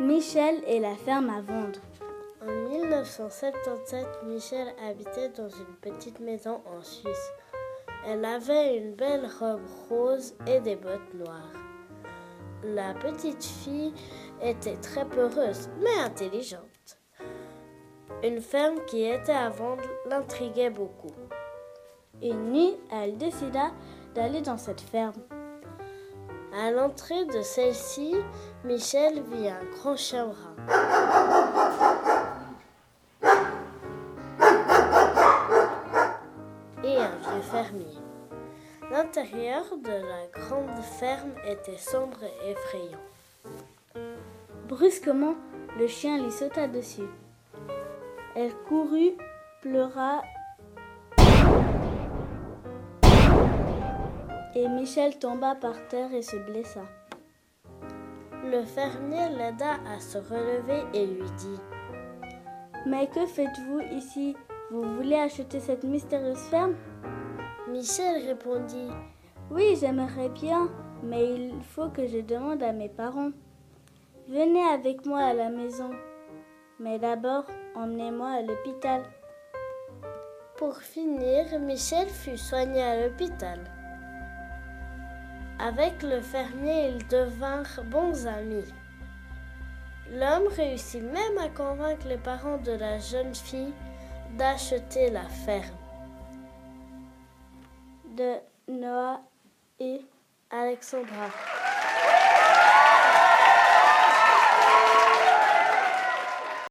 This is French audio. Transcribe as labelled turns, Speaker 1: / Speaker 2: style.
Speaker 1: Michel et la ferme à vendre.
Speaker 2: En 1977, Michel habitait dans une petite maison en Suisse. Elle avait une belle robe rose et des bottes noires. La petite fille était très peureuse, mais intelligente. Une ferme qui était à vendre l'intriguait beaucoup.
Speaker 1: Une nuit, elle décida d'aller dans cette ferme.
Speaker 2: À l'entrée de celle-ci, Michel vit un grand chien brun. Et un vieux fermier. L'intérieur de la grande ferme était sombre et effrayant.
Speaker 1: Brusquement, le chien lui sauta dessus. Elle courut, pleura et Michel tomba par terre et se blessa.
Speaker 2: Le fermier l'aida à se relever et lui dit
Speaker 1: Mais que faites-vous ici? Vous voulez acheter cette mystérieuse ferme?
Speaker 2: Michel répondit
Speaker 1: Oui, j'aimerais bien, mais il faut que je demande à mes parents. Venez avec moi à la maison. Mais d'abord, emmenez-moi à l'hôpital.
Speaker 2: Pour finir, Michel fut soigné à l'hôpital. Avec le fermier, ils devinrent bons amis. L'homme réussit même à convaincre les parents de la jeune fille d'acheter la ferme.
Speaker 1: De Noah et
Speaker 2: Alexandra.